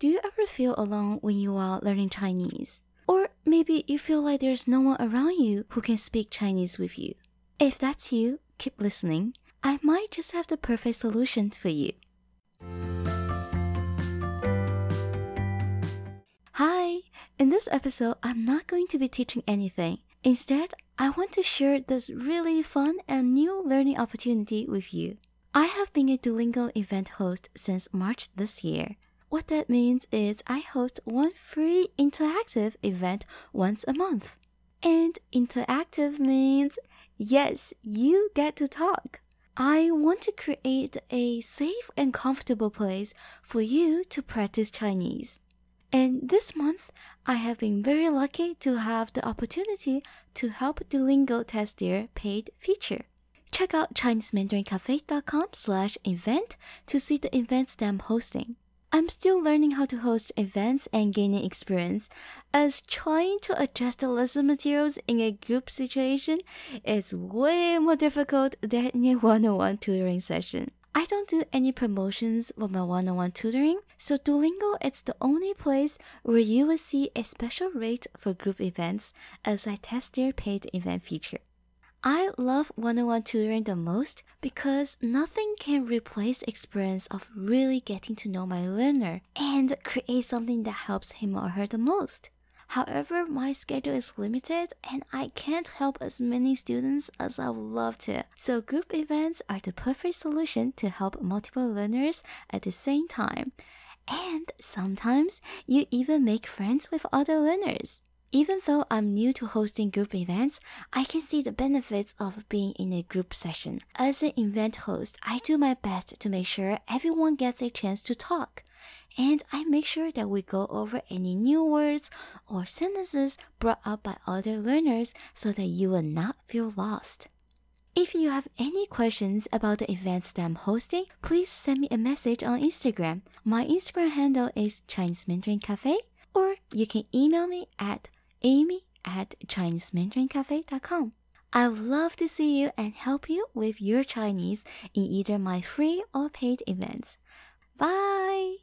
Do you ever feel alone when you are learning Chinese? Or maybe you feel like there's no one around you who can speak Chinese with you. If that's you, keep listening. I might just have the perfect solution for you. Hi! In this episode, I'm not going to be teaching anything. Instead, I want to share this really fun and new learning opportunity with you. I have been a Duolingo event host since March this year. What that means is I host one free interactive event once a month. And interactive means, yes, you get to talk. I want to create a safe and comfortable place for you to practice Chinese. And this month, I have been very lucky to have the opportunity to help Duolingo test their paid feature. Check out ChineseMandarinCafe.com slash event to see the events that I'm hosting. I'm still learning how to host events and gaining experience, as trying to adjust the lesson materials in a group situation is way more difficult than in a one-on-one tutoring session. I don't do any promotions for my one-on-one tutoring, so Duolingo is the only place where you will see a special rate for group events as I test their paid event feature. I love one-on-one tutoring the most because nothing can replace the experience of really getting to know my learner and create something that helps him or her the most. However, my schedule is limited and I can't help as many students as I would love to. So group events are the perfect solution to help multiple learners at the same time. And sometimes you even make friends with other learners. Even though I'm new to hosting group events, I can see the benefits of being in a group session. As an event host, I do my best to make sure everyone gets a chance to talk. And I make sure that we go over any new words or sentences brought up by other learners so that you will not feel lost. If you have any questions about the events that I'm hosting, please send me a message on Instagram. My Instagram handle is Chinese Mandarin Cafe, or you can email me at amy at ChineseMandarinCafe.com. I would love to see you and help you with your Chinese in either my free or paid events. Bye!